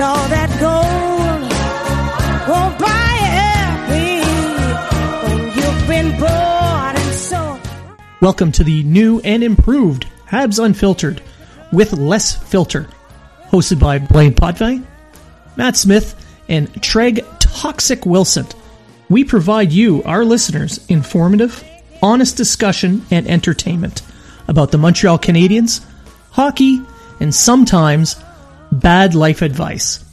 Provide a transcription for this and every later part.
all that gold won't buy when you've been and. Welcome to the new and improved Habs Unfiltered with less filter, hosted by Blaine Potvin, Matt Smith, and Treg Toxic Wilson. We provide you, our listeners, informative, honest discussion and entertainment about the Montreal Canadiens, hockey, and sometimes bad life advice.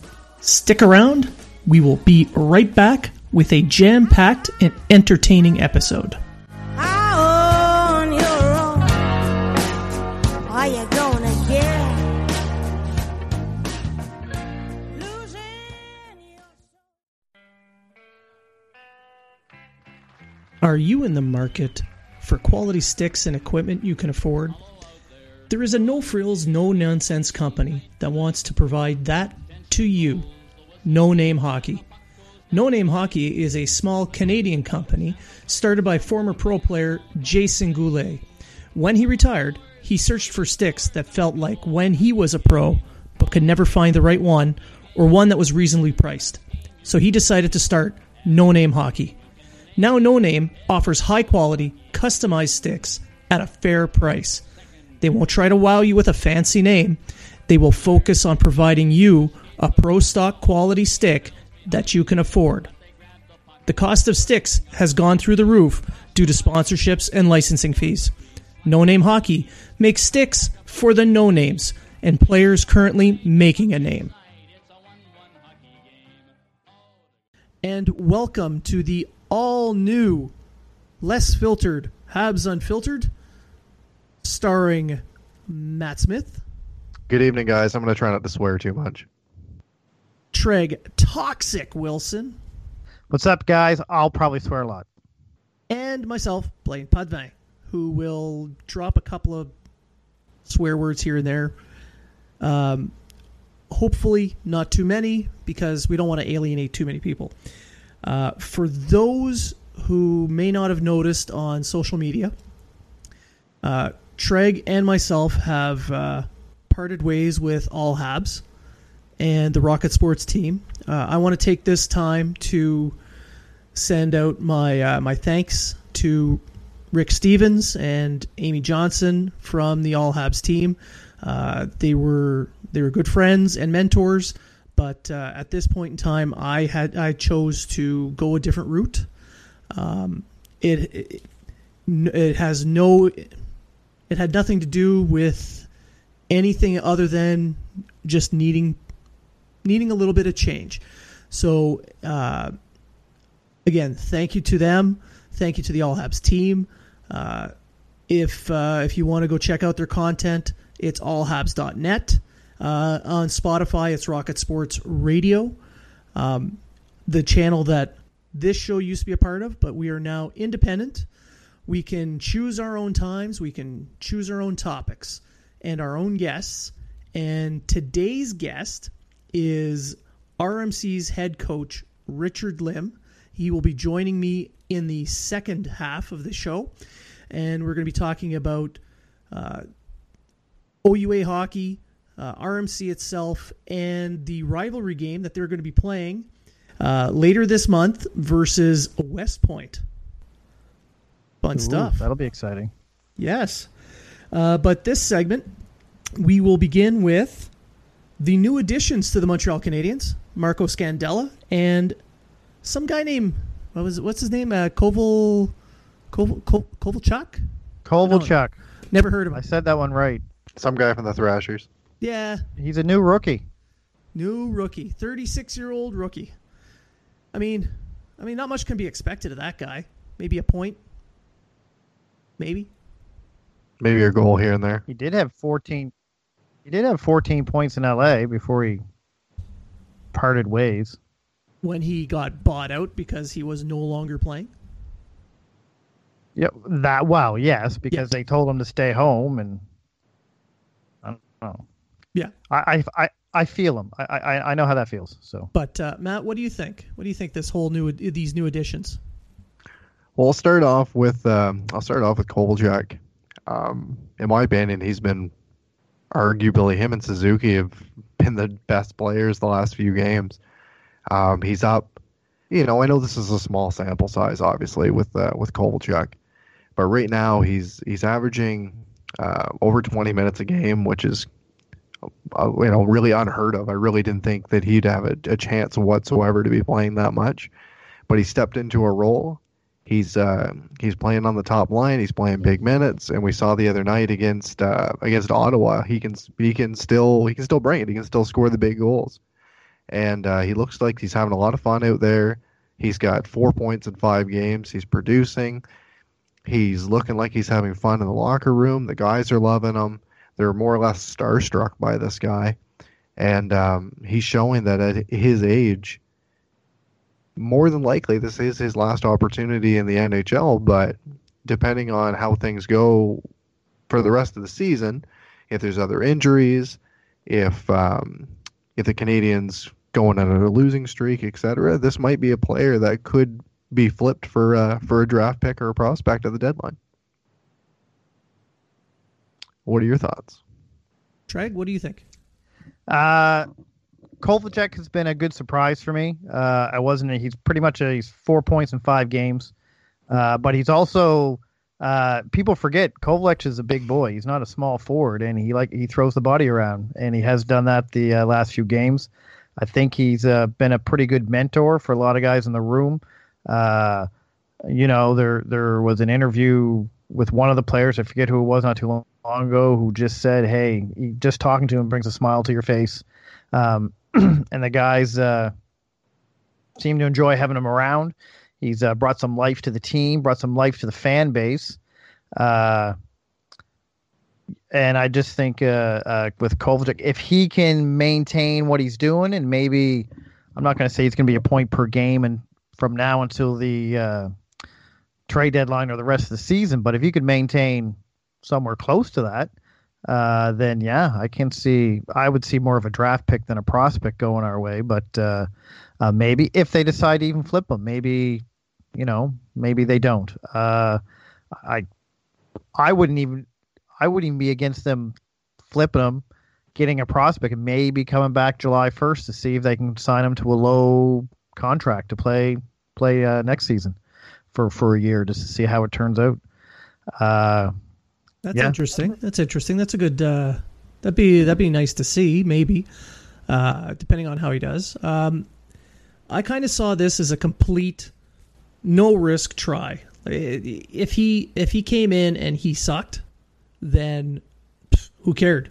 Stick around, we will be right back with a jam packed and entertaining episode. On your own, are you gonna get losing your Are you in the market for quality sticks and equipment you can afford? There is a no frills, no nonsense company that wants to provide that to you. No Name Hockey. No Name Hockey is a small Canadian company started by former pro player Jason Goulet. When he retired, he searched for sticks that felt like when he was a pro, but could never find the right one or one that was reasonably priced. So he decided to start No Name Hockey. Now, No Name offers high quality, customized sticks at a fair price. They won't try to wow you with a fancy name. They will focus on providing you a pro stock quality stick that you can afford. The cost of sticks has gone through the roof due to sponsorships and licensing fees. No Name Hockey makes sticks for the no names and players currently making a name. And welcome to the all new, less filtered Habs Unfiltered, starring Matt Smith, Good evening, guys. I'm going to try not to swear too much. Treg Toxic Wilson, What's up, guys? I'll probably swear a lot. and myself, Blaine Potvin, who will drop a couple of swear words here and there. Um, hopefully, not too many, because we don't want to alienate too many people. Uh, for those who may not have noticed on social media, uh, Treg and myself have uh, parted ways with all Habs and the Rocket Sports team. Uh, I want to take this time to send out my uh, my thanks to Rick Stevens and Amy Johnson from the All Habs team. Uh, they were they were good friends and mentors, but uh, at this point in time, I had I chose to go a different route. Um, it, it it has no it had nothing to do with anything other than just needing needing a little bit of change. So uh, again, thank you to them. Thank you to the All Habs team. Uh, if uh, if you want to go check out their content, it's allhabs.net. Uh, on Spotify, it's Rocket Sports Radio, um, the channel that this show used to be a part of, but we are now independent. We can choose our own times. We can choose our own topics and our own guests. And today's guest is RMC's head coach, Richard Lim. He will be joining me in the second half of the show. And we're going to be talking about uh, OUA hockey, uh, RMC itself, and the rivalry game that they're going to be playing uh, later this month versus West Point. Fun Ooh, stuff. That'll be exciting. Yes. Uh, but this segment, we will begin with the new additions to the Montreal Canadiens, Marco Scandella and some guy named what was it, what's his name? Uh, Koval, Koval, Koval Kovalchuk. Kovalchuk. Never heard of him. I said that one right. Some guy from the Thrashers. Yeah, He's a new rookie. new rookie, thirty-six year old rookie. I mean, I mean, not much can be expected of that guy. Maybe a point. Maybe. Maybe a goal here and there. He did have 14. He did have 14 points in LA before he parted ways. When he got bought out because he was no longer playing. Yeah, that wow, yes, because they told him to stay home, and I don't know. Yeah. I I I, I feel him. I, I I know how that feels. So But uh, Matt, what do you think? What do you think this whole new these new additions? Well, I'll start off with um, I'll start off with Kovalchuk. Um, in my opinion, he's been arguably him and Suzuki have been the best players the last few games. Um, he's up. You know, I know this is a small sample size, obviously, with uh, with Kovalchuk, but right now he's he's averaging uh, over 20 minutes a game, which is uh, you know really unheard of. I really didn't think that he'd have a, a chance whatsoever to be playing that much, but he stepped into a role. He's uh, he's playing on the top line. He's playing big minutes, and we saw the other night against uh, against Ottawa. He can he can still he can still bring it. He can still score the big goals, and uh, he looks like he's having a lot of fun out there. He's got four points in five games. He's producing. He's looking like he's having fun in the locker room. The guys are loving him. They're more or less starstruck by this guy, and um, he's showing that at his age, more than likely this is his last opportunity in the NHL. But depending on how things go for the rest of the season, if there's other injuries, if um, if the Canadiens going on a losing streak, etc., this might be a player that could be flipped for uh, for a draft pick or a prospect at the deadline. What are your thoughts? Treg, what do you think? Uh, Kovalchuk has been a good surprise for me. Uh, I wasn't. He's pretty much a, he's four points in five games, uh, but he's also uh, people forget Kovalchuk is a big boy. He's not a small forward, and he like he throws the body around, and he has done that the uh, last few games. I think he's uh, been a pretty good mentor for a lot of guys in the room. Uh, you know, there there was an interview with one of the players. I forget who it was not too long ago, who just said, "Hey, just talking to him brings a smile to your face." Um, and the guys uh, seem to enjoy having him around. He's uh, brought some life to the team, brought some life to the fan base. Uh, and I just think uh, uh, with Kovalchuk, if he can maintain what he's doing, and maybe I'm not going to say it's going to be a point per game, and from now until the uh, trade deadline or the rest of the season, but if he could maintain somewhere close to that, uh, then yeah, I can see. I would see more of a draft pick than a prospect going our way. But uh, uh, maybe if they decide to even flip them, maybe you know, maybe they don't. Uh, I I wouldn't even I wouldn't even be against them flipping them, getting a prospect, and maybe coming back July first to see if they can sign them to a low contract to play play uh, next season for for a year just to see how it turns out. That's Yeah. interesting. That's interesting. That's a good. Uh, that'd be that'd be nice to see. Maybe, uh, depending on how he does. Um, I kind of saw this as a complete no risk try. If he if he came in and he sucked, then pff, who cared,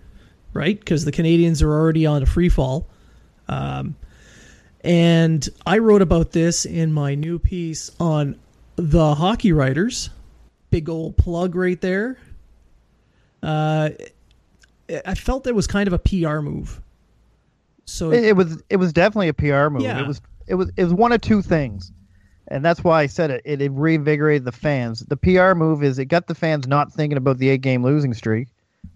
right? Because the Canadiens are already on a free fall. Um, and I wrote about this in my new piece on the Hockey Writers. Big old plug right there. Uh, I felt it was kind of a PR move. So It, it was it was definitely a PR move. Yeah. It was it was it was one of two things, and that's why I said it. It, it reinvigorated the fans. The PR move is it got the fans not thinking about the eight game losing streak,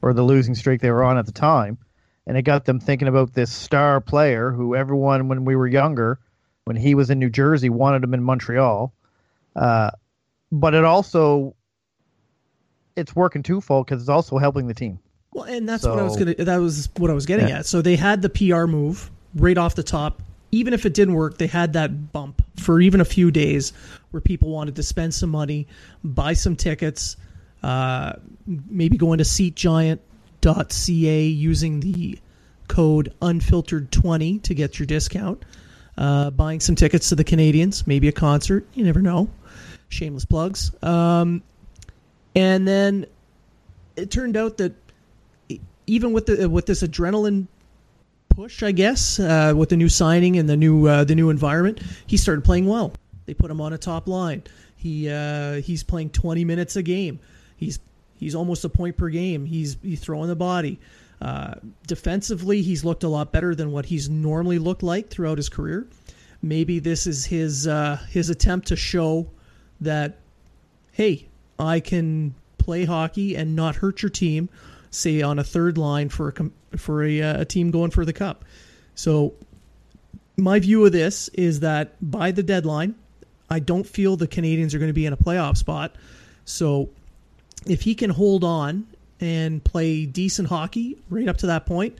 or the losing streak they were on at the time, and it got them thinking about this star player who everyone when we were younger, when he was in New Jersey, wanted him in Montreal. Uh, but it also it's working twofold because it's also helping the team. Well, and that's what I was gonna. That was what I was getting Yeah. at. So they had the PR move right off the top. Even if it didn't work, they had that bump for even a few days where people wanted to spend some money, buy some tickets, uh, maybe go into SeatGiant.ca using the code unfiltered20 to get your discount. Uh, buying some tickets to the Canadiens, maybe a concert. You never know. Shameless plugs. Um, and then it turned out that even with the with this adrenaline push, I guess, uh, with the new signing and the new uh, the new environment, he started playing well. They put him on a top line. He uh, he's playing 20 minutes a game. He's he's almost a point per game. He's he's throwing the body. Uh, defensively, he's looked a lot better than what he's normally looked like throughout his career. Maybe this is his uh, his attempt to show that, hey, I can play hockey and not hurt your team. Say on a third line for a for a, uh, a team going for the cup. So my view of this is that by the deadline, I don't feel the Canadiens are going to be in a playoff spot. So if he can hold on and play decent hockey right up to that point,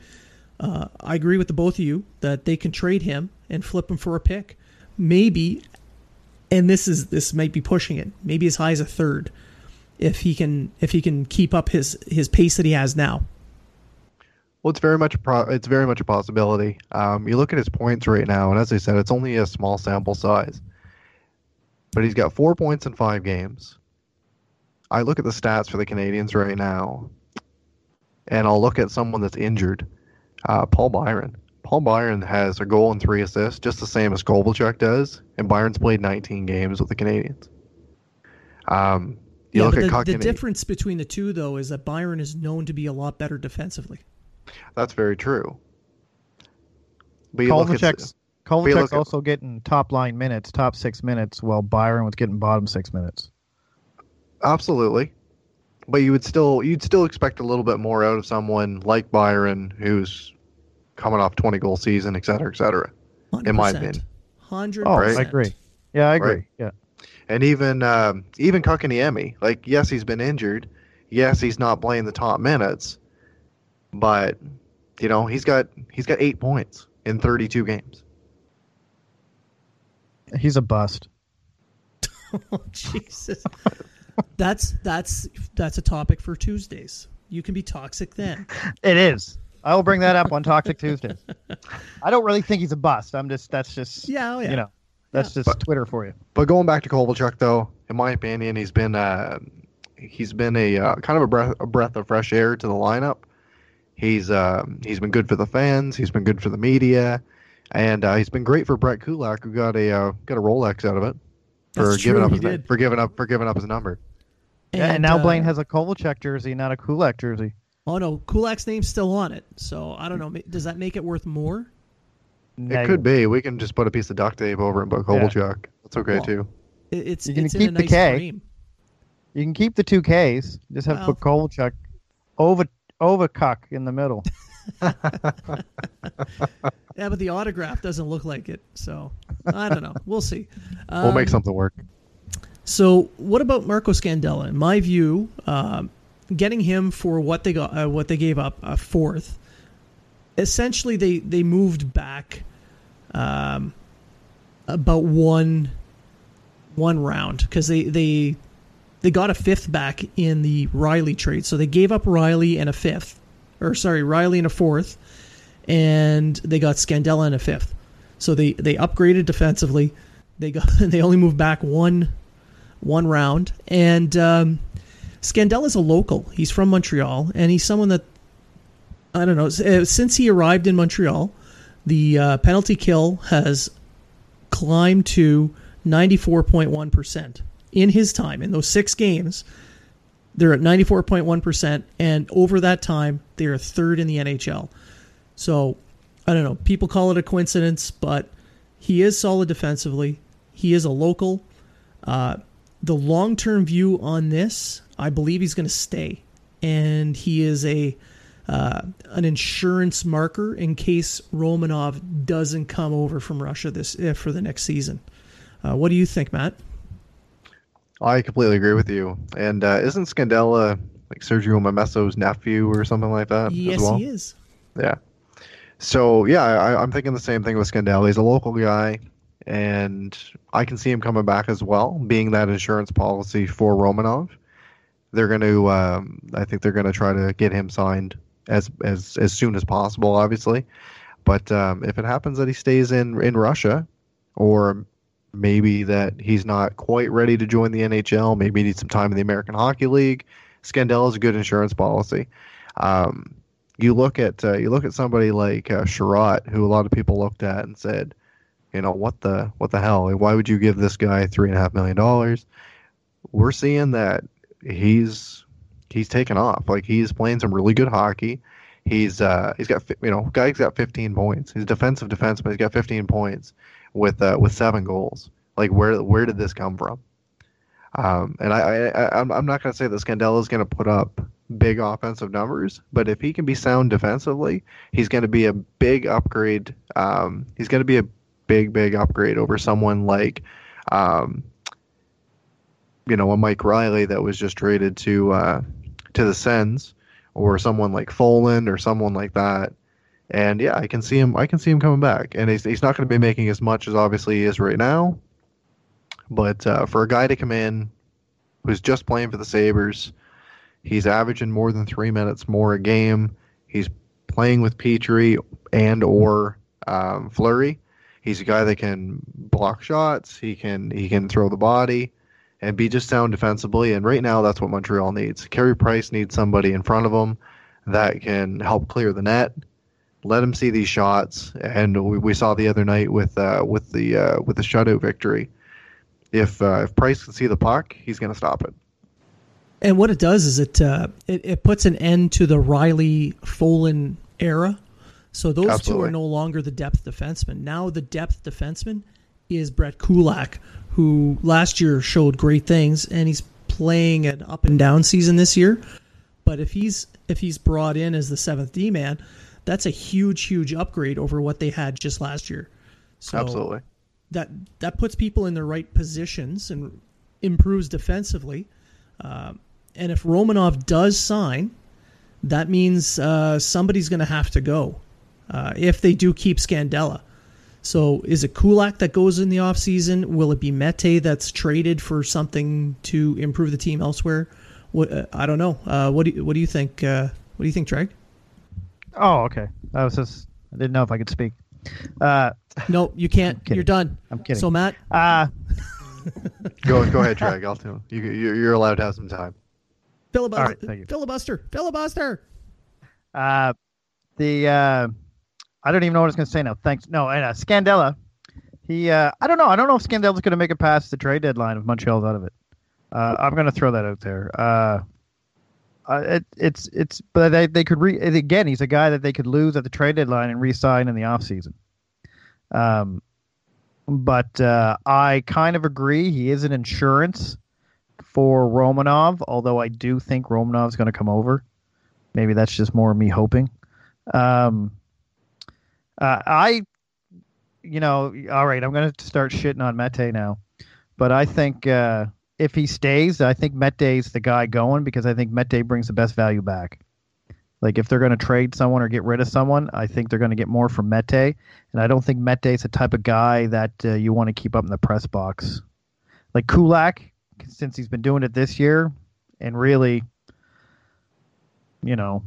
uh, I agree with the both of you that they can trade him and flip him for a pick. Maybe, and this is this might be pushing it. Maybe as high as a third, if he can if he can keep up his his pace that he has now. Well, it's very much a pro- it's very much a possibility. Um, you look at his points right now, and as I said, it's only a small sample size, but he's got four points in five games. I look at the stats for the Canadiens right now, and I'll look at someone that's injured, uh, Paul Byron. Paul Byron has a goal and three assists, just the same as Kovalchuk does, and Byron's played 19 games with the Canadiens. Um, you yeah, look but at the, the difference between the two though is that Byron is known to be a lot better defensively. That's very true. But you look at- Kovalchuk's you at- also getting top line minutes, top six minutes, while Byron was getting bottom six minutes. Absolutely. But you would still you'd still expect a little bit more out of someone like Byron who's coming off 20 goal season, et cetera, et cetera. In my opinion. hundred. Oh, I agree. Yeah, I agree. Right. Yeah. And even um, even Kotkaniemi, like yes, he's been injured. Yes, he's not playing the top minutes, but you know he's got he's got eight points in 32 games. He's a bust. Oh, Jesus. that's that's that's a topic for Tuesdays. You can be toxic then. It is. I will bring that up on Toxic Tuesdays. I don't really think he's a bust. I'm just that's just Yeah, oh, yeah. you know that's just But- Twitter for you. But going back to Kovalchuk, though, in my opinion, he's been uh, he's been a uh, kind of a breath a breath of fresh air to the lineup. He's uh, he's been good for the fans. He's been good for the media, and uh, he's been great for Brett Kulak, who got a uh, got a Rolex out of it for That's giving true, up his did. for giving up for giving up his number. yeah, and now uh, Blaine has a Kovalchuk jersey, not a Kulak jersey. Oh no, Kulak's name's still on it. So I don't know. Does that make it worth more? It could be. We can just put a piece of duct tape over it and put Kovalchuk. That's okay Well, too. It's You can it's in keep a the nice K. frame. You can keep the two Ks. Just have to put Kovalchuk over over Cuck in the middle. Yeah, but the autograph doesn't look like it. So I don't know. We'll see. we'll make Um, something work. So, what about Marco Scandella? In my view, um, getting him for what they got, uh, what they gave up, a fourth. Essentially, they they moved back um, about one one round because they they they got a fifth back in the Reilly trade. So they gave up Reilly and a fifth, or sorry, Reilly and a fourth, and they got Scandella and a fifth. So they they upgraded defensively. They got they only moved back one one round. And um, Scandella's a local. He's from Montreal, and he's someone that I don't know. uh, Since he arrived in Montreal, the uh, penalty kill has climbed to ninety four point one percent in his time in those six games. They're at ninety four point one percent, and over that time, they are third in the NHL. So I don't know. People call it a coincidence, but he is solid defensively. He is a local. Uh, the long term view on this, I believe he's going to stay, and he is a uh, an insurance marker in case Romanov doesn't come over from Russia this uh, for the next season. Uh, what do you think, Matt? I completely agree with you. And uh, isn't Scandella like Sergio Momesso's nephew or something like that yes, as well? he is. Yeah. So yeah, I, I'm thinking the same thing with Scandella. He's a local guy, and I can see him coming back as well, being that insurance policy for Romanov. They're going to, um, I think they're going to try to get him signed as as as soon as possible, obviously. But um, if it happens that he stays in in Russia, or maybe that he's not quite ready to join the NHL, maybe he needs some time in the American Hockey League. Scandella is a good insurance policy. Um, you look at uh, you look at somebody like uh, Chiarot, who a lot of people looked at and said, you know, what the what the hell? Why would you give this guy three and a half million dollars? We're seeing that he's he's taken off. Like he's playing some really good hockey. He's uh he's got you know guy's got 15 points. He's defensive defenseman. He's got 15 points with uh, with seven goals. Like where where did this come from? Um, and I, I, I'm not going to say that Scandella is going to put up big offensive numbers, but if he can be sound defensively, he's going to be a big upgrade. Um, he's going to be a big big upgrade over someone like, um, you know, a Mike Reilly that was just traded to uh, to the Sens, or someone like Folin or someone like that. And yeah, I can see him. I can see him coming back, and he's he's not going to be making as much as obviously he is right now. But uh, for a guy to come in who's just playing for the Sabres, he's averaging more than three minutes more a game. He's playing with Petry and or um, Fleury. He's a guy that can block shots. He can he can throw the body and be just sound defensively. And right now, that's what Montreal needs. Carey Price needs somebody in front of him that can help clear the net. Let him see these shots, and we, we saw the other night with uh, with the uh, with the shutout victory. If uh, if Price can see the puck, he's going to stop it. And what it does is it, uh, it it puts an end to the Reilly Folin era. So those two are no longer the depth defenseman. Now the depth defenseman is Brett Kulak, who last year showed great things, and he's playing an up and down season this year. But if he's if he's brought in as the seventh D man, that's a huge huge upgrade over what they had just last year. So Absolutely. that that puts people in the right positions and improves defensively. Um, and if Romanov does sign, that means uh, somebody's going to have to go uh, if they do keep Scandella. So is it Kulak that goes in the offseason? Will it be Mete that's traded for something to improve the team elsewhere? What uh, I don't know. Uh, what do you, what do you think? Uh, what do you think, Treg? Oh, okay. I was just I didn't know if I could speak. Uh, No, you can't. You're done. I'm kidding. So Matt, uh, Go go ahead, Treg. I'll tell you. you. You're allowed to have some time. filibuster, All right, thank you. filibuster, filibuster. Uh, the uh, I don't even know what I was going to say now. Thanks. No, and uh, Scandella. He, uh, I don't know. I don't know if Scandella's going to make it past the trade deadline if Montreal's out of it. Uh, I'm going to throw that out there. Uh, uh, it, it's it's but they they could re again. He's a guy that they could lose at the trade deadline and re-sign in the offseason. Um, but uh, I kind of agree. He is an insurance for Romanov, although I do think Romanov's going to come over. Maybe that's just more me hoping. Um, uh, I, you know, all right, I'm going to start shitting on Mete now, but I think uh, if he stays, I think Mete's the guy going because I think Mete brings the best value back. Like if they're going to trade someone or get rid of someone, I think they're going to get more from Mete, and I don't think Mete's the type of guy that uh, you want to keep up in the press box. Like Kulak, since he's been doing it this year, and really, you know,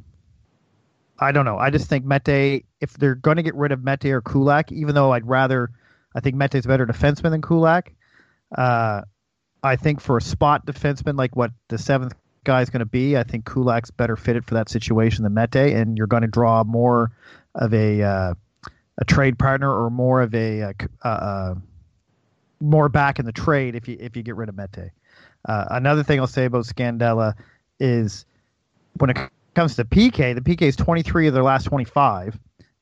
I don't know. I just think Mete, if they're going to get rid of Mete or Kulak, even though I'd rather, I think Mete's a better defenseman than Kulak. Uh, I think for a spot defenseman like what the seventh guy is going to be, I think Kulak's better fitted for that situation than Mete, and you're going to draw more of a uh, a trade partner or more of a uh, uh, uh, more back in the trade if you if you get rid of Mete. Uh, another thing I'll say about Scandella is when it comes to PK, the PK is 23 of their last 25,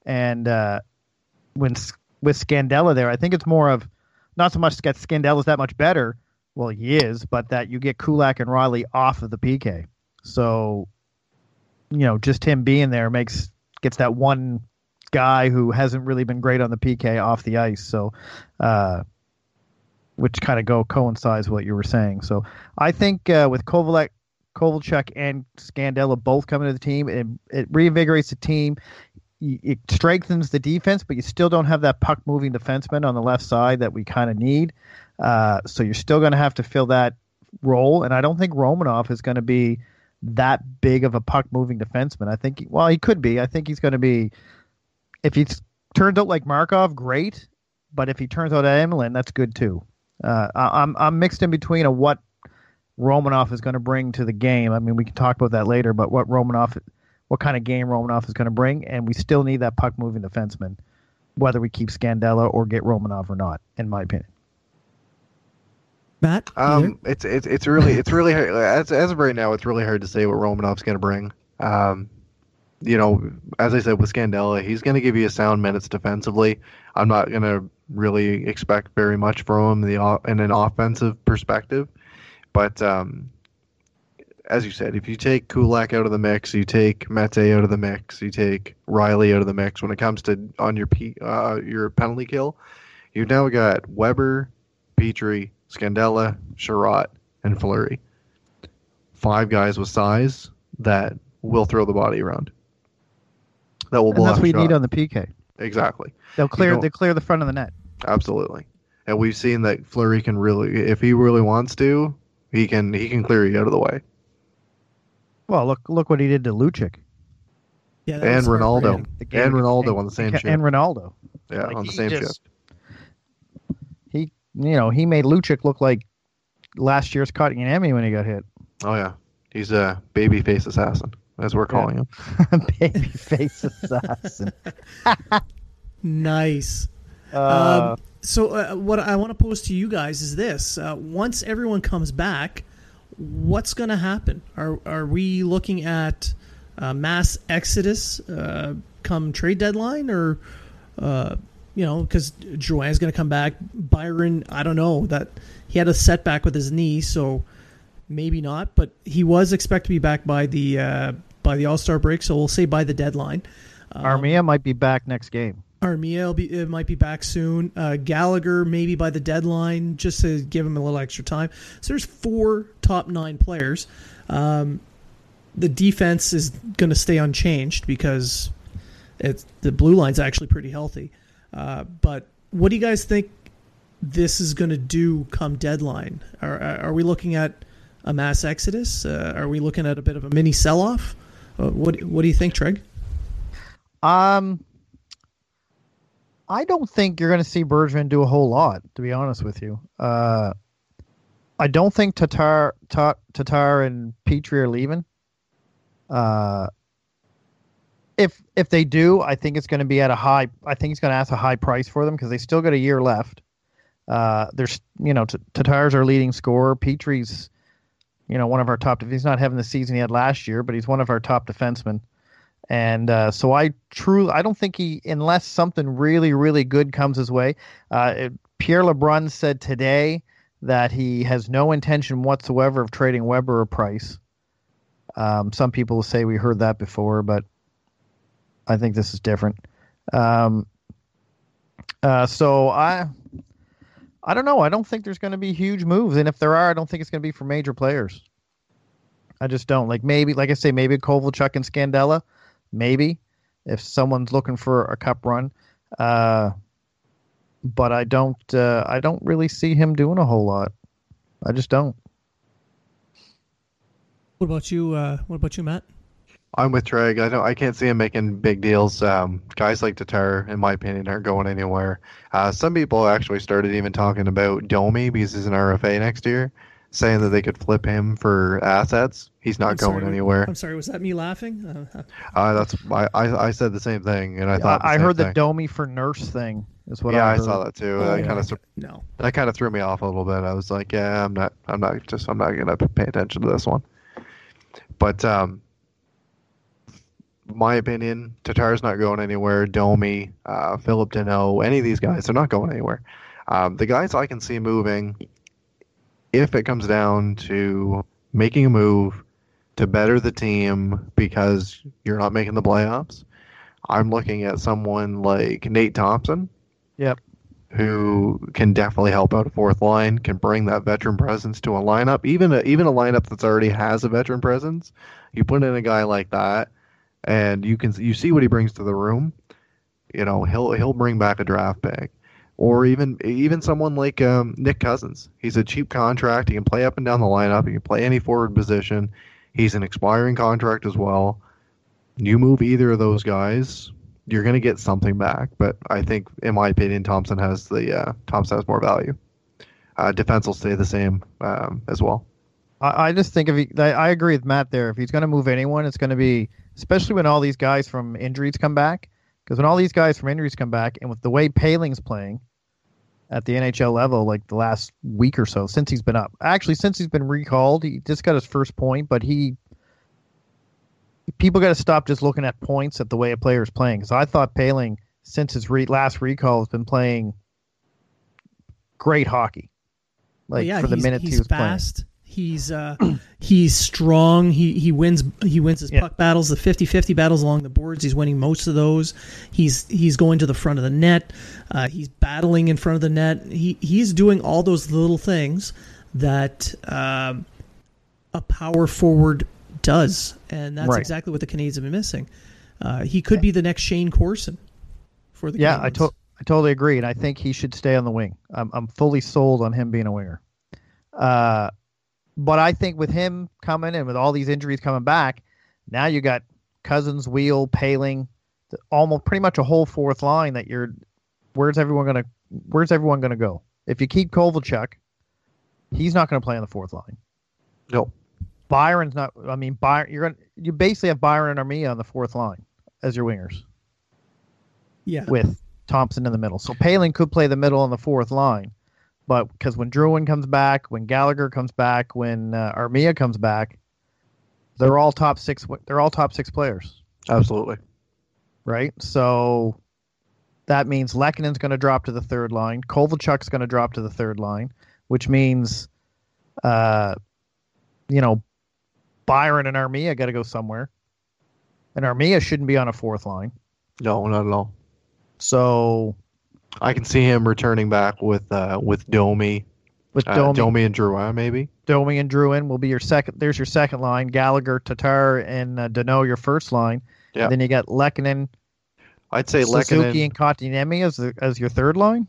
and uh, when with Scandella there, I think it's more of not so much that Scandella's that much better. Well, he is, but that you get Kulak and Reilly off of the PK. So, you know, just him being there makes gets that one guy who hasn't really been great on the PK off the ice. So, uh, which kind of go coincides with what you were saying. So, I think uh, with Kovalek, Kovalchuk, and Scandella both coming to the team, it, it reinvigorates the team. It strengthens the defense, but you still don't have that puck moving defenseman on the left side that we kind of need. Uh, so you're still going to have to fill that role, and I don't think Romanov is going to be that big of a puck moving defenseman. I think, well, he could be. I think he's going to be, if he turns out like Markov, great. But if he turns out at Emelin, that's good too. Uh, I, I'm I'm mixed in between a what Romanov is going to bring to the game. I mean, we can talk about that later, but what Romanov, what kind of game Romanov is going to bring, and we still need that puck moving defenseman, whether we keep Scandella or get Romanov or not, in my opinion. Matt. Um, it's it's it's really it's really hard. as as of right now, it's really hard to say what Romanov's going to bring. Um, you know, as I said with Scandella, he's going to give you a sound minutes defensively. I'm not going to really expect very much from him in, the, in an offensive perspective, but um, as you said, if you take Kulak out of the mix, you take Mete out of the mix, you take Reilly out of the mix. When it comes to on your P, uh, your penalty kill, you've now got Weber, Petry, Scandella, Chiarot, and Fleury. Five guys with size that will throw the body around. That will And that's what you need on the PK. exactly. They'll clear don't- they clear the front of the net. Absolutely. And we've seen that Fleury can really, if he really wants to, he can he can clear you out of the way. Well, look look what he did to Lucic yeah, And Ronaldo. game And Ronaldo King- on the same and, shift. and Ronaldo. Yeah, Like, on the same just- shift. He you know he made Lucic look like last year's cutting an Emmy when he got hit. Oh yeah, he's a baby face assassin, as we're calling him. Baby face assassin. Nice. Uh, um, so uh, what I want to pose to you guys is this: uh, once everyone comes back, what's going to happen? Are are we looking at uh, mass exodus uh, come trade deadline, or uh, you know, because Joanne's going to come back, Byron? I don't know that he had a setback with his knee, so maybe not. But he was expected to be back by the uh, by the All Star break, so we'll say by the deadline. Armia might be back next game. Armia be, might be back soon. Uh, Gallagher maybe by the deadline, just to give him a little extra time. So there's four top nine players. Um, the defense is going to stay unchanged because it's the blue line's actually pretty healthy. Uh, but what do you guys think this is going to do come deadline? Are, are we looking at a mass exodus? Uh, are we looking at a bit of a mini sell off? Uh, what What do you think, Treg? Um, I don't think you're going to see Bergevin do a whole lot, to be honest with you. Uh, I don't think Tatar, Ta- Tatar and Petry are leaving. Uh, if if they do, I think it's going to be at a high. I think he's going to ask a high price for them because they still got a year left. Uh, there's you know Tatar's our leading scorer. Petry's you know one of our top. He's not having the season he had last year, but he's one of our top defensemen. And uh, so I truly, I don't think he, unless something really, really good comes his way. Uh, Pierre LeBrun said today that he has no intention whatsoever of trading Weber or Price. Um, some people say we heard that before, but I think this is different. Um, uh, so I, I don't know. I don't think there's going to be huge moves, and if there are, I don't think it's going to be for major players. I just don't like maybe, like I say, maybe Kovalchuk and Scandella maybe if someone's looking for a cup run. Uh, but I don't. Uh, I don't really see him doing a whole lot. I just don't. What about you? Uh, what about you, Matt? I'm with Treg. I don't. I can't see him making big deals. Um, guys like Tatar, in my opinion, aren't going anywhere. Uh, some people actually started even talking about Domi because he's an RFA next year, saying that they could flip him for assets. He's not I'm going sorry, anywhere. I'm sorry. Was that me laughing? Uh, Uh, that's I, I. I said the same thing, and I thought. I, I the same heard the. Domi for nurse thing is what yeah, I I saw that too. Oh, that yeah. kind of no. that kind of threw me off a little bit. I was like, yeah, I'm not. I'm not just. I'm not gonna pay attention to this one. But um, my opinion, Tatar's not going anywhere. Domi, uh, Phillip Danault, any of these guys, they're not going anywhere. Um, the guys I can see moving, if it comes down to making a move to better the team because you're not making the playoffs, I'm looking at someone like Nate Thompson Yep. who can definitely help out a fourth line, can bring that veteran presence to a lineup, even a, even a lineup that's already has a veteran presence. You put in a guy like that, and you can you see what he brings to the room. You know, he'll he'll bring back a draft pick, or even even someone like um, Nick Cousins. He's a cheap contract. He can play up and down the lineup. He can play any forward position. He's an expiring contract as well. You move either of those guys, you're going to get something back. But I think, in my opinion, Thompson has the uh, Thompson has more value. Uh, defense will stay the same um, as well. I, I just think if he, I, I agree with Matt there. If he's going to move anyone, it's going to be especially when all these guys from injuries come back. Because when all these guys from injuries come back, and with the way Poehling's playing at the NHL level, like the last week or so since he's been up, actually since he's been recalled, he just got his first point. But he, people got to stop just looking at points at the way a player is playing. Because I thought Poehling since his re- last recall has been playing great hockey. Like Well, yeah, for the minutes he was playing. He's uh, he's strong. He he wins he wins his Yeah. puck battles, the 50-50 battles along the boards. He's winning most of those. He's he's going to the front of the net. Uh, he's battling in front of the net. He he's doing all those little things that um, a power forward does, and that's Right. exactly what the Canadiens have been missing. Uh, he could be the next Shayne Corson for the Yeah, I, Canadiens. to- I totally agree, and I think he should stay on the wing. I'm I'm fully sold on him being a winger. Uh, but I think with him coming and with all these injuries coming back, now you got Cousins, Weal, Poehling, almost pretty much a whole fourth line. That you're, where's everyone gonna, where's everyone gonna go? If you keep Kovalchuk, he's not gonna play on the fourth line. No, Byron's not. I mean, Byron, you're gonna, you basically have Byron and Armia on the fourth line as your wingers yeah, with Thompson in the middle. So Poehling could play the middle on the fourth line, but because when Drouin comes back, when Gallagher comes back, when uh, Armia comes back, they're all top six. They're all top six players, absolutely. right? So that means Lehkonen's going to drop to the third line. Kovalchuk's going to drop to the third line, which means, uh, you know, Byron and Armia got to go somewhere, and Armia shouldn't be on a fourth line. No, not at all. So I can see him returning back with uh, with Domi, with uh, Domi, Domi and Drouin maybe. Domi and Drouin will be your second. There's your second line. Gallagher, Tatar, and uh, Danault your first line. Yeah. And then you got Lehkonen, I'd say Suzuki, Lehkonen. and Kotkaniemi as the, as your third line.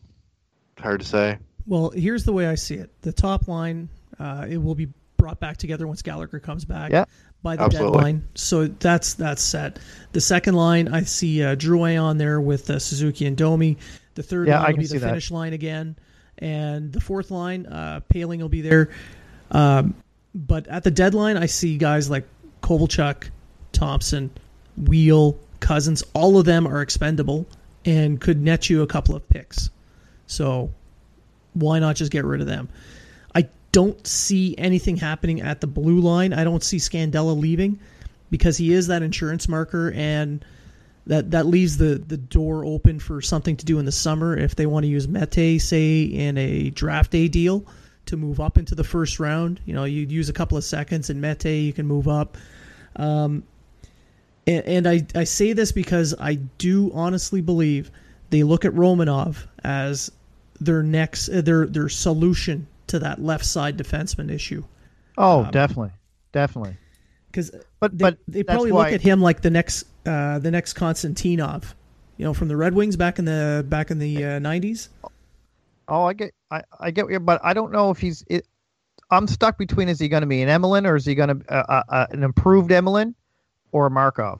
Hard to say. Well, here's the way I see it. The top line, uh, it will be brought back together once Gallagher comes back Yeah. by the Absolutely. deadline. So that's that's set. The second line, I see uh, Drouin on there with uh, Suzuki and Domi. The third Yeah, line will be the that. Finnish line again, and the fourth line, uh, Poehling will be there. Um, but at the deadline, I see guys like Kovalchuk, Thompson, Weal, Cousins. All of them are expendable and could net you a couple of picks. So why not just get rid of them? I don't see anything happening at the blue line. I don't see Scandella leaving because he is that insurance marker and that that leaves the the door open for something to do in the summer if they want to use Mete say in a draft day deal to move up into the first round. You know, you'd use a couple of seconds in Mete, you can move up. Um, and, and I, I say this because I do honestly believe they look at Romanov as their next uh, their their solution to that left side defenseman issue. Oh, Um, definitely, definitely. Because But they, but they probably why, look at him like the next uh, the next Konstantinov, you know, from the Red Wings back in the back in the nineties. Oh, I get, I, I get, what you're- but I don't know if he's. It, I'm stuck between: is he going to be an Emelin or is he going to uh, uh, uh, an improved Emelin or a Markov?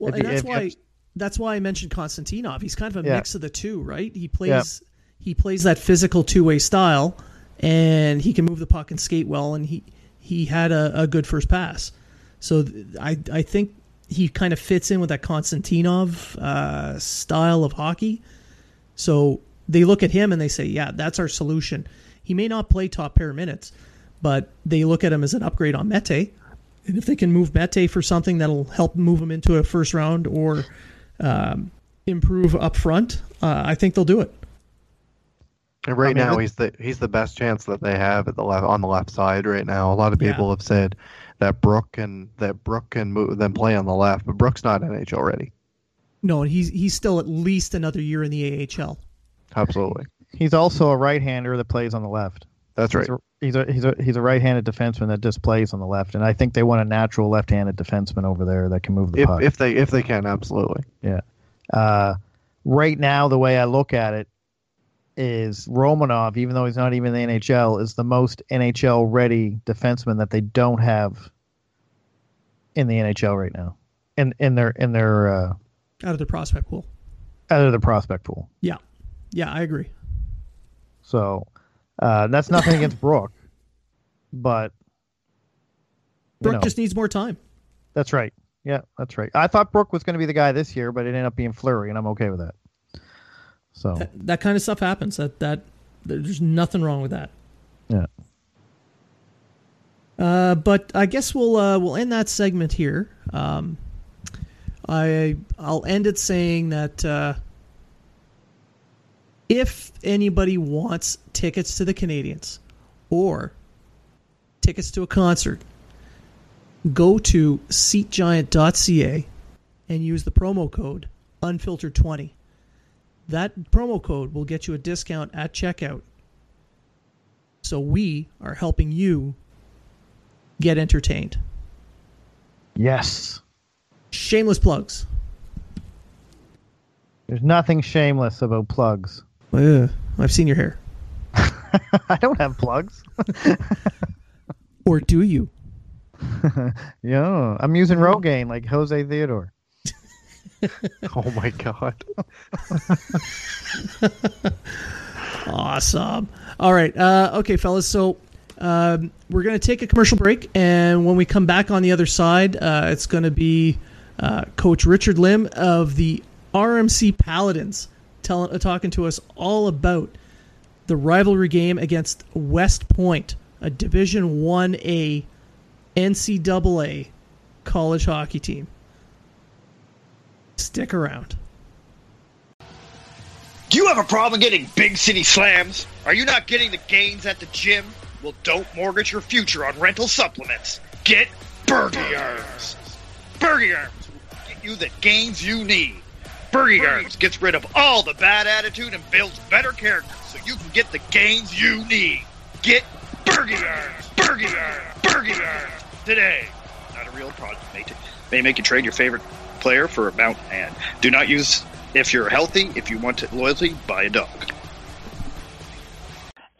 well, If and that's if why have- that's why I mentioned Konstantinov. He's kind of a Yeah. mix of the two, right? He plays he plays that physical two way style, and he can move the puck and skate well, and he he had a, a good first pass. So th- I I think he kind of fits in with that Konstantinov uh, style of hockey. So they look at him and they say, yeah, that's our solution. He may not play top pair minutes, but they look at him as an upgrade on Mete. And if they can move Mete for something that'll help move him into a first round or um, improve up front, uh, I think they'll do it. And right I mean, now, he's the he's the best chance that they have at the left on the left side right now. A lot of Yeah. people have said that Brook can that Brook can move then play on the left, but Brook's not NHL ready. No, and he's he's still at least another year in the AHL. Absolutely, He's also a right-hander that plays on the left. that's right. He's a, he's a he's a he's a right-handed defenseman that just plays on the left, and I think they want a natural left-handed defenseman over there that can move the If puck. if they if they can, absolutely. Yeah. Uh, right now, the way I look at it is Romanov, even though he's not even in the NHL, is the most NHL ready defenseman that they don't have in the NHL right now, in in their in their uh, out of the prospect pool. out of the prospect pool. Yeah, yeah, I agree. So uh, that's nothing against Brook, but you Brook know, just needs more time. that's right. Yeah, that's right. I thought Brook was going to be the guy this year, but it ended up being Fleury, and I'm okay with that. So That, that kind of stuff happens. That that there's nothing wrong with that. yeah, Uh, but I guess we'll uh, we'll end that segment here. Um, I I'll end it saying that uh, if anybody wants tickets to the Canadiens or tickets to a concert, go to seatgiant.ca and use the promo code unfiltered20. That promo code will get you a discount at checkout. So we are helping you get entertained. yes. Shameless plugs. There's nothing shameless about plugs. Ugh, I've seen your hair. I don't have plugs. Or do you? Yeah, I'm using Rogaine like Jose Theodore. Oh my god. Awesome. All right. Uh, okay, fellas. So um, we're going to take a commercial break, and when we come back on the other side, uh, it's going to be uh, Coach Richard Lim of the RMC Paladins telling, uh, talking to us all about the rivalry game against West Point, a Division One A NCAA college hockey team. Stick around. Do you have a problem getting big city slams? Are you not getting the gains at the gym? Well, don't mortgage your future on rental supplements. Get Bergie Arms. Bergie Arms will get you the gains you need. Bergie Arms gets rid of all the bad attitude and builds better character so you can get the gains you need. Get Bergie Arms. Bergie Arms. Bergie Arms today. Not a real product. May, t- may make you trade your favorite player for a mountain and do not use if you're healthy, if you want loyalty, buy a dog.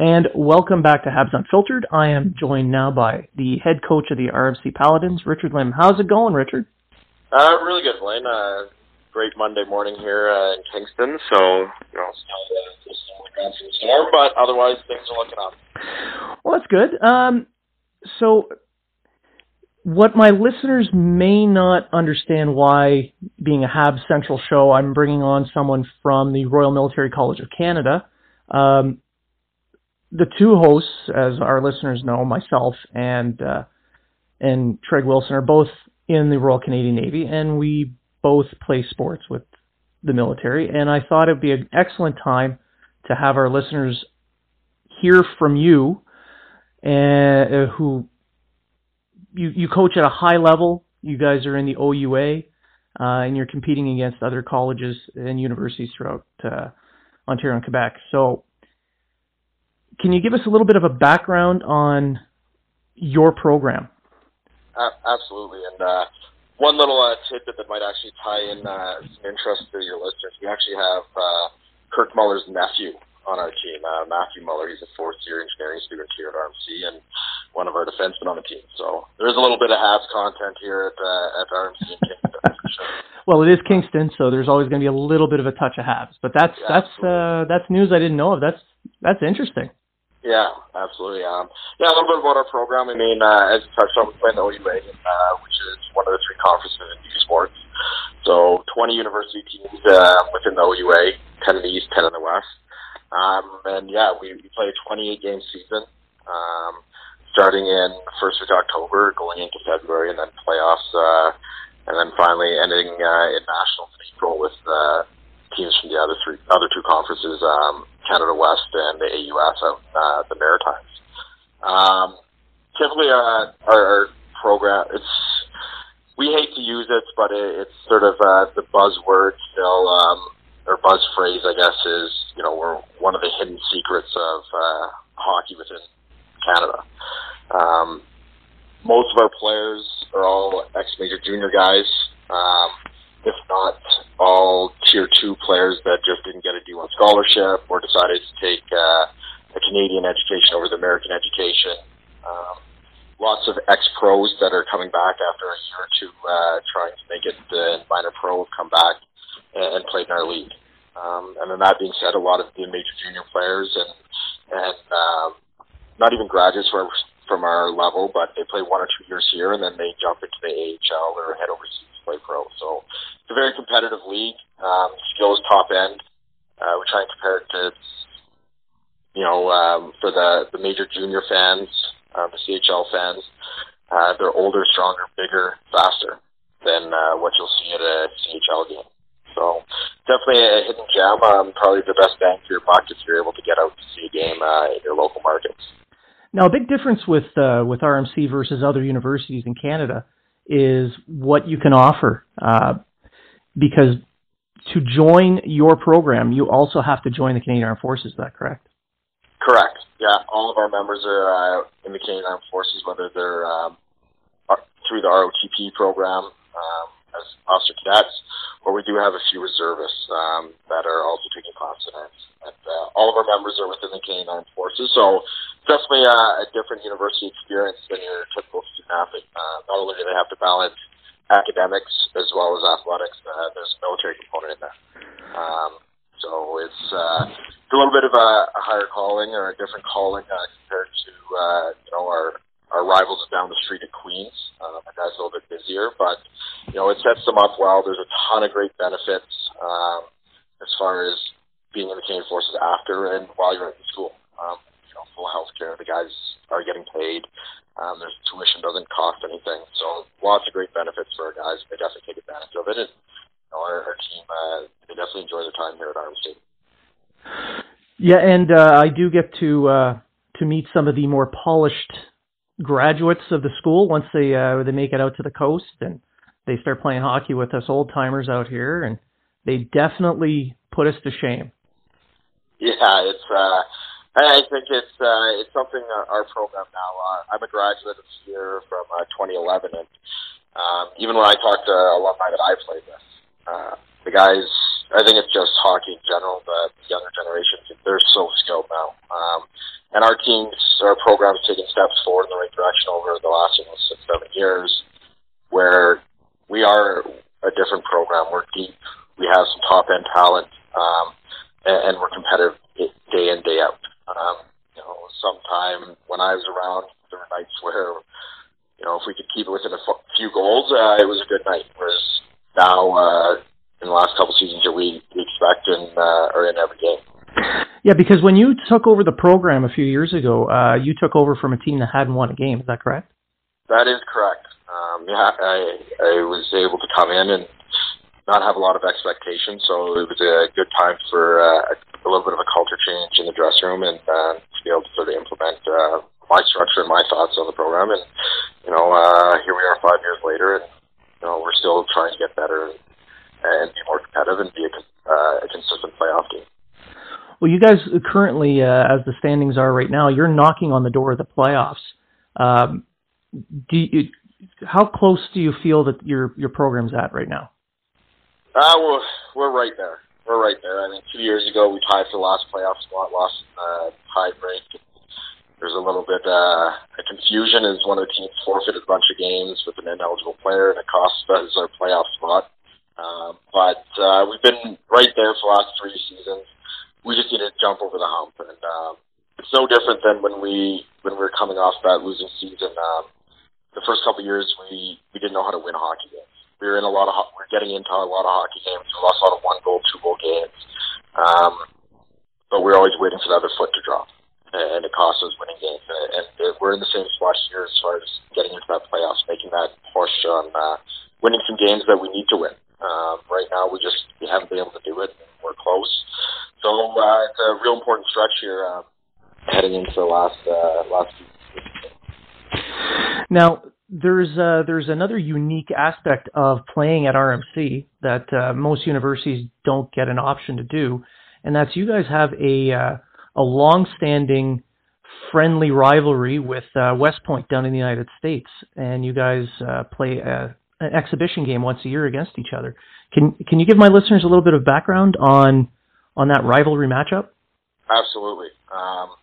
And welcome back to Habs Unfiltered. I am joined now by the head coach of the RMC Paladins, Richard Lim. How's it going, Richard? Uh, really good, Blaine. Uh, great Monday morning here uh, in Kingston. So, you know, still, uh, just going storm, but otherwise things are looking up. Well, that's good. Um, so, what my listeners may not understand why, being a Habs Central show, I'm bringing on someone from the Royal Military College of Canada. Um, the two hosts, as our listeners know, myself and uh, and Treg Wilson, are both in the Royal Canadian Navy, and we both play sports with the military. And I thought it'd be an excellent time to have our listeners hear from you, uh, who you you coach at a high level. You guys are in the OUA, uh, and you're competing against other colleges and universities throughout uh, Ontario and Quebec. So, can you give us a little bit of a background on your program? Uh, absolutely. And uh, one little uh, tidbit that might actually tie in uh, some interest to your listeners. We actually have uh, Kirk Muller's nephew on our team, uh, Matthew Muller. He's a fourth year engineering student here at RMC and one of our defensemen on the team. So there's a little bit of Habs content here at, uh, at RMC in Kingston, for sure. Well, it is Kingston, so there's always going to be a little bit of a touch of Habs. But that's Yeah, that's uh, that's news I didn't know of. That's that's interesting. Yeah, absolutely. Um, yeah, a little bit about our program. I mean, uh, as you touched on, we play in the OUA, uh, which is one of the three conferences in U Sports. So 20 university teams uh, within the OUA, 10 in the East, 10 in the West. Um, and yeah, we, we play a 28 game season, um, starting in first week of October, going into February, and then playoffs, uh, and then finally ending uh, in nationals in April with uh, teams from the other three, other two conferences, um, Canada West and the AUS out uh, the Maritimes. Um, typically, uh, our, our program it's we hate to use it, but it, it's sort of uh, the buzzword still, um, or buzz phrase, I guess, is you know we're one of the hidden secrets of uh, hockey within Canada. Um, most of our players are all ex-major junior guys. Um, if not all tier two players that just didn't get a D1 scholarship or decided to take uh, a Canadian education over the American education. Um, lots of ex pros that are coming back after a year or two, uh, trying to make it uh, minor pro have come back and, played in our league. Um, and then that being said, a lot of the major junior players and and um, not even graduates from from our level, but they play one or two years here and then they jump into the AHL or head overseas to play pro. So it's a very competitive league. Um, skill is top end. Uh, we try and compare it to, you know, um, for the the major junior fans, uh, the CHL fans. Uh, they're older, stronger, bigger, faster than uh, what you'll see at a CHL game. So definitely a hidden gem. Um, probably the best bang for your buck if you're able to get out to see a game uh, in your local markets. Now, a big difference with uh, with RMC versus other universities in Canada is what you can offer. Uh, because to join your program, you also have to join the Canadian Armed Forces. Is that correct? Correct. Yeah, all of our members are uh, in the Canadian Armed Forces, whether they're um, through the ROTP program um, as officer cadets, or we do have a few reservists um, that are also taking classes in it. And uh, all of our members are within the Canadian Armed Forces, so definitely uh, a different university experience than your typical student athlete. Uh, not only do they have to balance academics as well as athletics, uh, there's a military component in there. Um, so it's uh, it's a little bit of a, a higher calling or a different calling uh, compared to uh, you know our our rivals down the street at Queens. Um, and that's a little bit busier, but you know it sets them up well. There's a ton of great benefits um, as far as being in the Canadian Forces after and while you're in school. Um, you know, full health care. The guys are getting paid. Um, there's tuition doesn't cost anything. So lots of great benefits for our guys. They definitely take advantage of it. And you know, our, our team, uh, they definitely enjoy their time here at RMC. Yeah, and uh, I do get to uh, to meet some of the more polished graduates of the school once they uh, they make it out to the coast and they start playing hockey with us old timers out here, and they definitely put us to shame. Yeah, it's. Uh, I think it's uh, it's something our, our program now. Uh, I'm a graduate this year from uh, 2011, and um, even when I talk to alumni that I played with, uh, the guys. I think it's just hockey in general. The younger generations, they're so skilled now, um, and our teams, our program's taking steps forward in the right direction over the last you know six, seven years, where we are a different program. We're deep. We have some top end talent, um, and, and we're competitive day in day out. Um, you know, sometime when I was around, there were nights where, you know, if we could keep it within a few goals, uh, it was a good night. Whereas now, uh, in the last couple seasons, we we expect and uh, are in every game. Yeah, because when you took over the program a few years ago, uh, you took over from a team that hadn't won a game. Is that correct? That is correct. Um, yeah, I I was able to come in and not have a lot of expectations, so it was a good time for uh, a little bit of a culture change in the dressing room and uh, to be able to sort of implement uh, my structure and my thoughts on the program. And you know, uh, here we are five years later, and you know, we're still trying to get better and, be more competitive and be a, uh, a consistent playoff team. Well, you guys currently, uh, as the standings are right now, you're knocking on the door of the playoffs. Um, do you, how close do you feel that your your program's at right now? Uh, we're, we're right there. We're right there. I mean, two years ago we tied for the last playoff spot, lost uh, tie break. There's a little bit uh, a confusion as one of the teams forfeited a bunch of games with an ineligible player, and it cost us our playoff spot. Um, but uh, we've been right there for the last three seasons. We just need to jump over the hump, and um, it's no different than when we when we were coming off that losing season. Um, the first couple of years, we we didn't know how to win hockey games we were in a lot of ho- we're getting into a lot of hockey games. We lost a lot of one goal, two goal games, um, but we're always waiting for the other foot to drop, and it costs us winning games. And, and we're in the same spot here as far as getting into that playoffs, making that push on uh, winning some games that we need to win. Um, right now, we just we haven't been able to do it. We're close, so uh, it's a real important stretch here uh, heading into the last uh, last. Now, there's uh, there's another unique aspect of playing at RMC that uh, most universities don't get an option to do, and that's you guys have a uh, a long-standing friendly rivalry with uh, West Point down in the United States, and you guys uh, play an exhibition game once a year against each other. Can can you give my listeners a little bit of background on on that rivalry matchup? Absolutely. Um,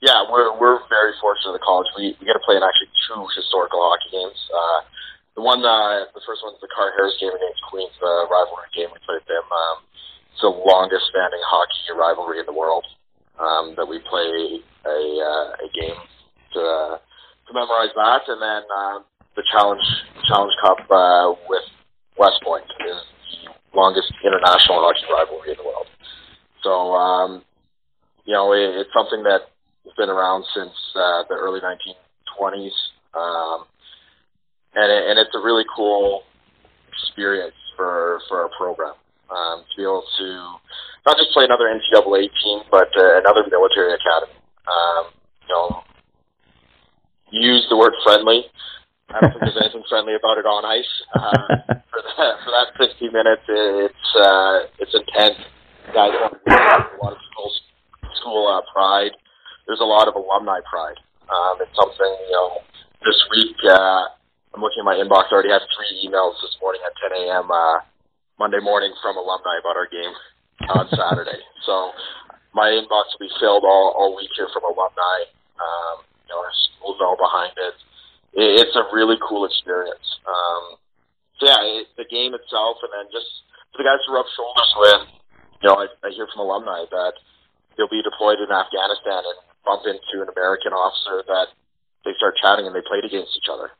yeah, we're we're very fortunate at the college. We we get to play in actually two historical hockey games. Uh, the one, uh, the first one one's the Carr-Harris game against Queens, the rivalry game we played them. Um, it's the longest standing hockey rivalry in the world. Um, that we play a uh, a game to uh, to memorize that, and then uh, the challenge challenge cup uh, with West Point is the longest international hockey rivalry in the world. So um, you know, it, it's something that has been around since uh, the early 1920s, um, and it, and it's a really cool experience for for our program um, to be able to not just play another NCAA team, but uh, another military academy. Um, you know, use the word friendly. I don't think there's anything friendly about it on ice. Uh, for that for that 60 minutes, it's uh, it's intense. Guys want to a lot of school school uh, pride. There's a lot of alumni pride. Um, it's something you know. This week, uh, I'm looking at my inbox. I already had three emails this morning at 10 a.m. Uh, Monday morning from alumni about our game on Saturday. so my inbox will be filled all, all week here from alumni. Um, you know, our school's all behind it. It. It's a really cool experience. Um, so yeah, it, the game itself, and then just for the guys to rub shoulders with. You know, I, I hear from alumni that they'll be deployed in Afghanistan and bump into an American officer that they start chatting and they played against each other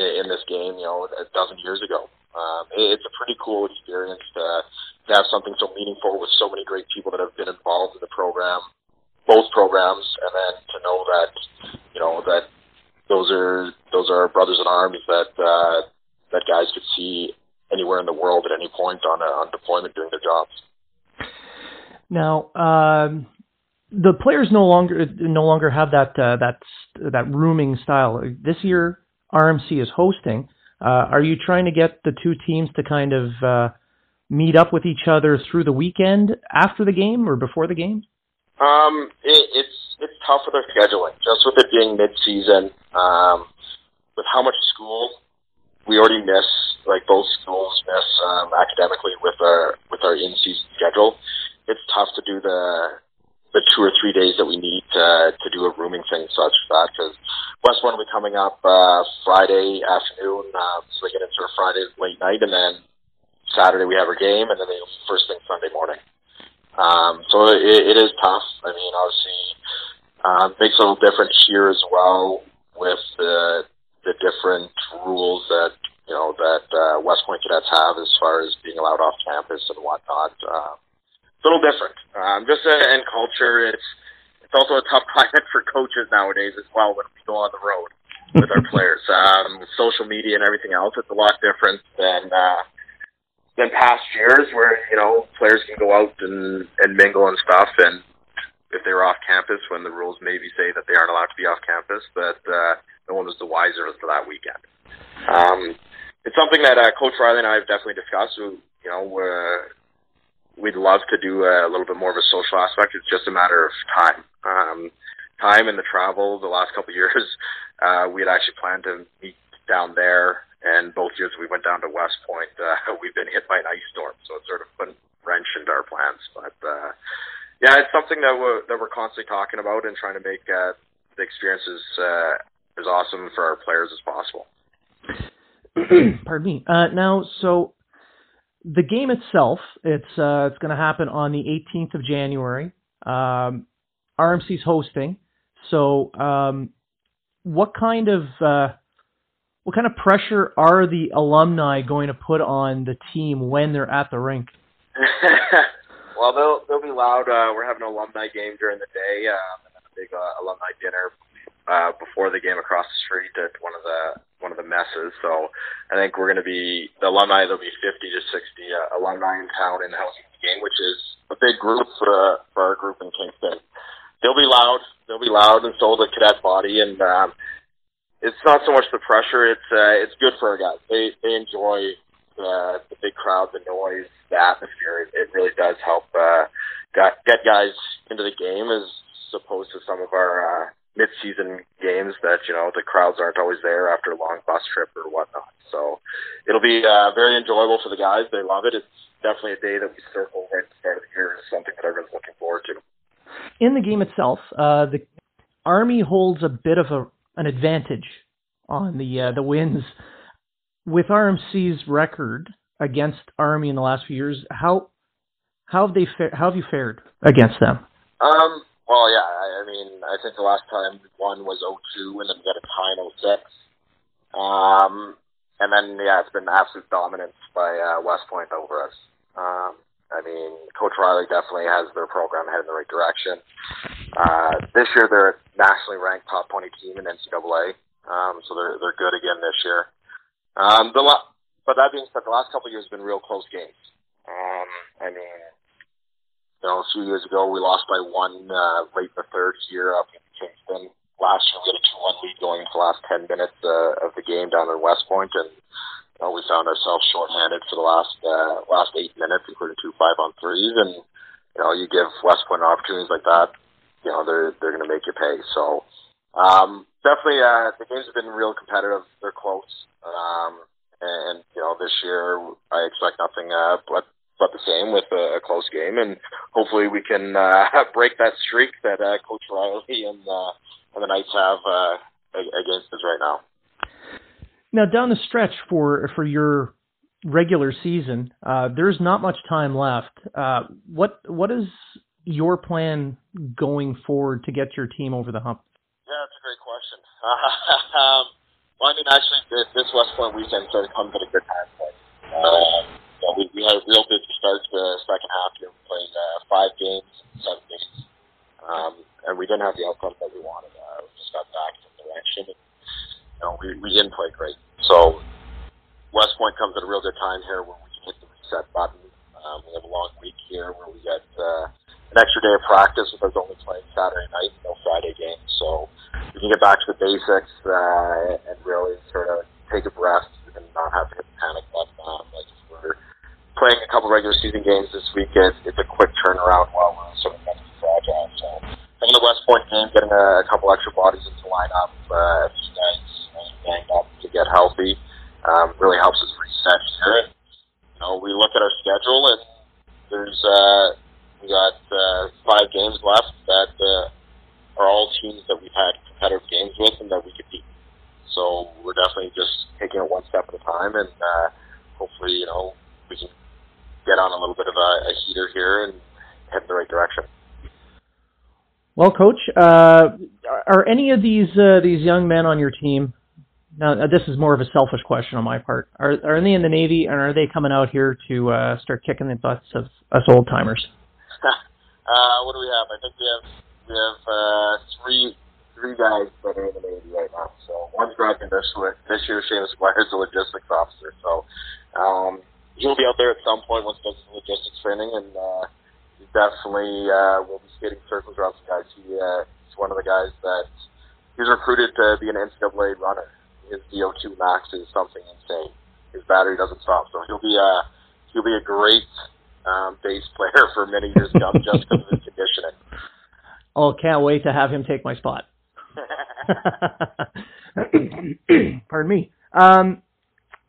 in, in this game. You know, a dozen years ago. Um, it, it's a pretty cool experience to, to have something so meaningful with so many great people that have been involved in the program, both programs, and then to know that you know that those are those are brothers in arms that uh, that guys could see anywhere in the world at any point on a, on deployment doing their jobs. Now, um, the players no longer no longer have that uh, that that rooming style. This year, RMC is hosting. Uh, are you trying to get the two teams to kind of uh, meet up with each other through the weekend after the game or before the game? Um, it, it's it's tough with our scheduling, just with it being mid-season. Um, with how much school we already miss, like both schools miss um, academically with our with our in-season schedule. It's tough to do the the two or three days that we need to to do a rooming thing such as that because West Point will be coming up uh, Friday afternoon, uh, so they get into a Friday late night, and then Saturday we have our game, and then they first thing Sunday morning. Um, so it, it is tough. I mean, obviously, um, makes a little difference here as well with the the different rules that you know that uh, West Point cadets have as far as being allowed off campus and whatnot. Uh, it's a little different. Um, just uh, in culture, it's it's also a tough climate for coaches nowadays as well when we go on the road with our players. Um, social media and everything else, it's a lot different than uh, than past years where you know players can go out and and mingle and stuff and if they were off campus when the rules maybe say that they aren't allowed to be off campus, but uh, no one was the wiser for that weekend. Um, it's something that uh, Coach Riley and I have definitely discussed. You know, uh, we'd love to do a little bit more of a social aspect. It's just a matter of time. Um, time and the travel. The last couple of years, uh, we had actually planned to meet down there, and both years we went down to West Point. Uh, we've been hit by an ice storm, so it sort of put a wrench into our plans. But uh, yeah, it's something that we're that we're constantly talking about and trying to make uh, the experiences uh, as awesome for our players as possible. Pardon me. Uh, now, so the game itself, it's uh, it's going to happen on the 18th of January. Um, RMC's hosting. So, um, what kind of uh, what kind of pressure are the alumni going to put on the team when they're at the rink? well, they'll they'll be loud. Uh, we're having an alumni game during the day, um, and then a big uh, alumni dinner uh, before the game across the street at one of the one of the messes. So I think we're going to be the alumni. There'll be 50 to 60 uh, alumni in town in the game, which is a big group for uh, for our group in Kingston. They'll be loud. They'll be loud, and so will the cadet body. And um, it's not so much the pressure. It's uh, it's good for our guys. They they enjoy uh, the big crowd, the noise, the atmosphere. It, it really does help uh, get get guys into the game as opposed to some of our uh, mid-season games that you know the crowds aren't always there after a long bus trip or whatnot. So it'll be uh, very enjoyable for the guys. They love it. It's definitely a day that we circle right at the start of the year. It's something that everyone's looking forward to. In the game itself, uh, the Army holds a bit of a an advantage on the uh, the wins with RMC's record against Army in the last few years. How how have they fa- how have you fared against them? Um, well, yeah, I, I mean, I think the last time we won was 02, and then we got a tie in 06. Um, and then, yeah, it's been absolute dominance by uh, West Point over us. Um, I mean, Coach Riley definitely has their program headed in the right direction. Uh, this year, they're a nationally ranked top 20 team in NCAA, um, so they're they're good again this year. Um, the la- but that being said, the last couple of years have been real close games. Um, I mean, you know, a few years ago we lost by one uh, late in the third here up in Kingston. Last year we had a two-one lead going into the last ten minutes uh, of the game down in West Point, and know, we found ourselves shorthanded for the last uh, last eight minutes, including two five-on threes. And you know, you give West Point opportunities like that, you know, they're they're going to make you pay. So um, definitely, uh, the games have been real competitive. They're close. Um, and you know, this year I expect nothing uh, but but the same with a, a close game, and hopefully we can uh, break that streak that uh, Coach Riley and uh, and the Knights have uh, against us right now. Now down the stretch for for your regular season, uh, there's not much time left. Uh, what what is your plan going forward to get your team over the hump? Yeah, that's a great question. um, well, I mean, actually, this, this West Point weekend sort of comes at a good time. Like, uh, you know, we, we had a real busy start to the second half. We played uh, five games, seven games, um, and we didn't have the outcome that we wanted. Uh, we just got back from the direction, and know, we, we didn't play great. So West Point comes at a real good time here where we can hit the reset button. Um, we have a long week here where we get uh, an extra day of practice with us only playing Saturday night, no Friday game. So we can get back to the basics uh, and really sort of take a breath and not have to hit the panic button. Um, like if we're playing a couple regular season games this week, it's, it's a quick turnaround while we're sort of mentally fragile. So I think the West Point game, getting a, couple extra bodies into lineup, uh, a few guys banged up to get healthy, um, really helps us reset here. You know, we look at our schedule and there's uh, we got uh, five games left that uh, are all teams that we've had competitive games with and that we could beat. So we're definitely just taking it one step at a time, and uh, hopefully, you know, we can get on a little bit of a, a heater here and head in the right direction. Well, coach, uh, are any of these uh, these young men on your team? Now, uh, this is more of a selfish question on my part. Are are they in the Navy, and are they coming out here to uh, start kicking the butts of us old timers? uh, what do we have? I think we have we have uh, three three guys that are in the Navy right now. So one's graduating this. This year, Seamus Squires is a logistics officer. So um, he'll be out there at some point once he does his logistics training, and uh, he definitely uh, will be skating circles around some guys. He uh, he's one of the guys that he's recruited to be an NCAA runner. His VO2 max is something insane. His battery doesn't stop, so he'll be a he'll be a great um, bass player for many years to come just because of his conditioning. Oh, can't wait to have him take my spot. Pardon me. Um,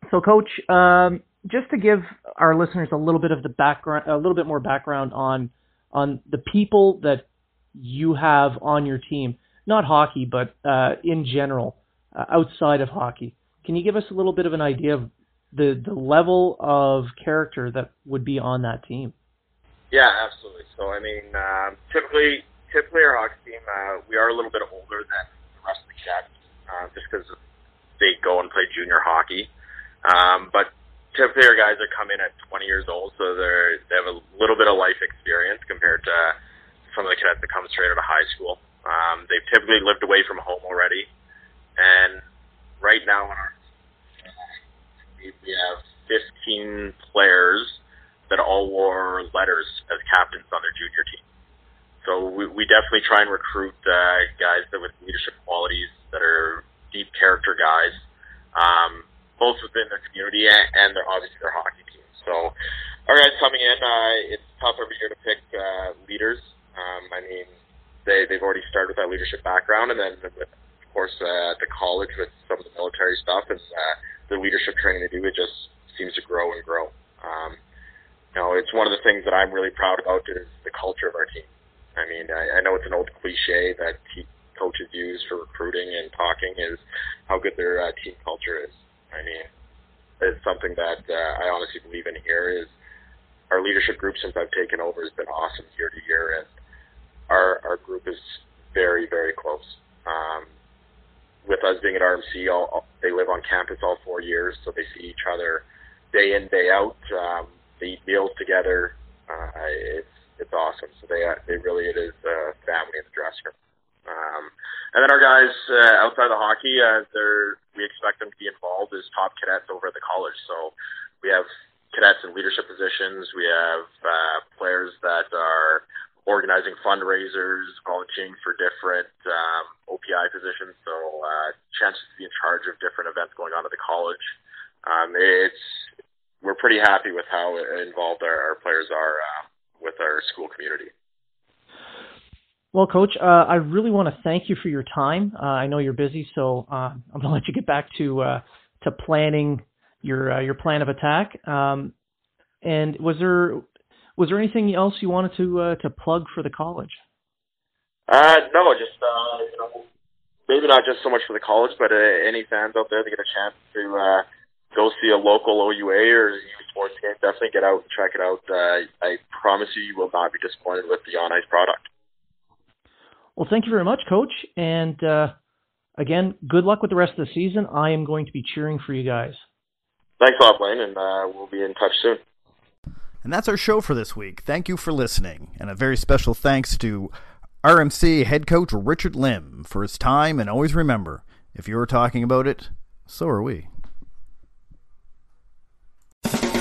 so, Coach, um, just to give our listeners a little bit of the background, a little bit more background on on the people that you have on your team, not hockey, but uh, in general, uh, outside of hockey. Can you give us a little bit of an idea of the the level of character that would be on that team? Yeah, absolutely. So I mean, um, typically, typically our hockey team, uh, we are a little bit older than the rest of the cadets, uh, just because they go and play junior hockey. Um, but typically our guys are come in at 20 years old, so they're they have a little bit of life experience compared to some of the cadets that come straight out of high school. Um, they've typically lived away from home already, and right now in our we have 15 players that all wore letters as captains on their junior team. So we, we definitely try and recruit uh, guys that with leadership qualities that are deep character guys, um, both within their community and, and their obviously their hockey team. So our guys coming in, uh, it's tough every year to pick uh, leaders. Um, I mean, they they've already started with that leadership background, and then with, course uh, at the college with some of the military stuff and uh, the leadership training they do, it just seems to grow and grow. Um, you know, it's one of the things that I'm really proud about is the culture of our team. I mean, I, I know it's an old cliche that te- coaches use for recruiting and talking is how good their uh, team culture is. I mean, it's something that uh, I honestly believe in here is our leadership group since I've taken over has been awesome year to year, and our our group is very very close. Um, with us being at RMC, all, they live on campus all four years, so they see each other day in day out. Um, they eat meals together. Uh, it's it's awesome. So they they really it is a family in the dressing room. Um, and then our guys uh, outside of hockey, uh, they're we expect them to be involved as top cadets over at the college. So we have cadets in leadership positions. We have uh, players that are organizing fundraisers, volunteering for different um, OPI positions. So uh, chances to be in charge of different events going on at the college. Um, it's we're pretty happy with how involved our, our players are uh, with our school community. Well, Coach, uh, I really want to thank you for your time. Uh, I know you're busy, so uh, I'm going to let you get back to uh, to planning your uh, your plan of attack. Um, and was there was there anything else you wanted to uh, to plug for the college? Uh, no, just uh, you know, maybe not just so much for the college, but uh, any fans out there that get a chance to uh, go see a local OUA or U Sports game, definitely get out and check it out. Uh, I promise you, you will not be disappointed with the on ice product. Well, thank you very much, Coach. And uh, again, good luck with the rest of the season. I am going to be cheering for you guys. Thanks a lot, Blaine, and uh, we'll be in touch soon. And that's our show for this week. Thank you for listening. And a very special thanks to RMC head coach Richard Lim for his time. And always remember if you're talking about it, so are we.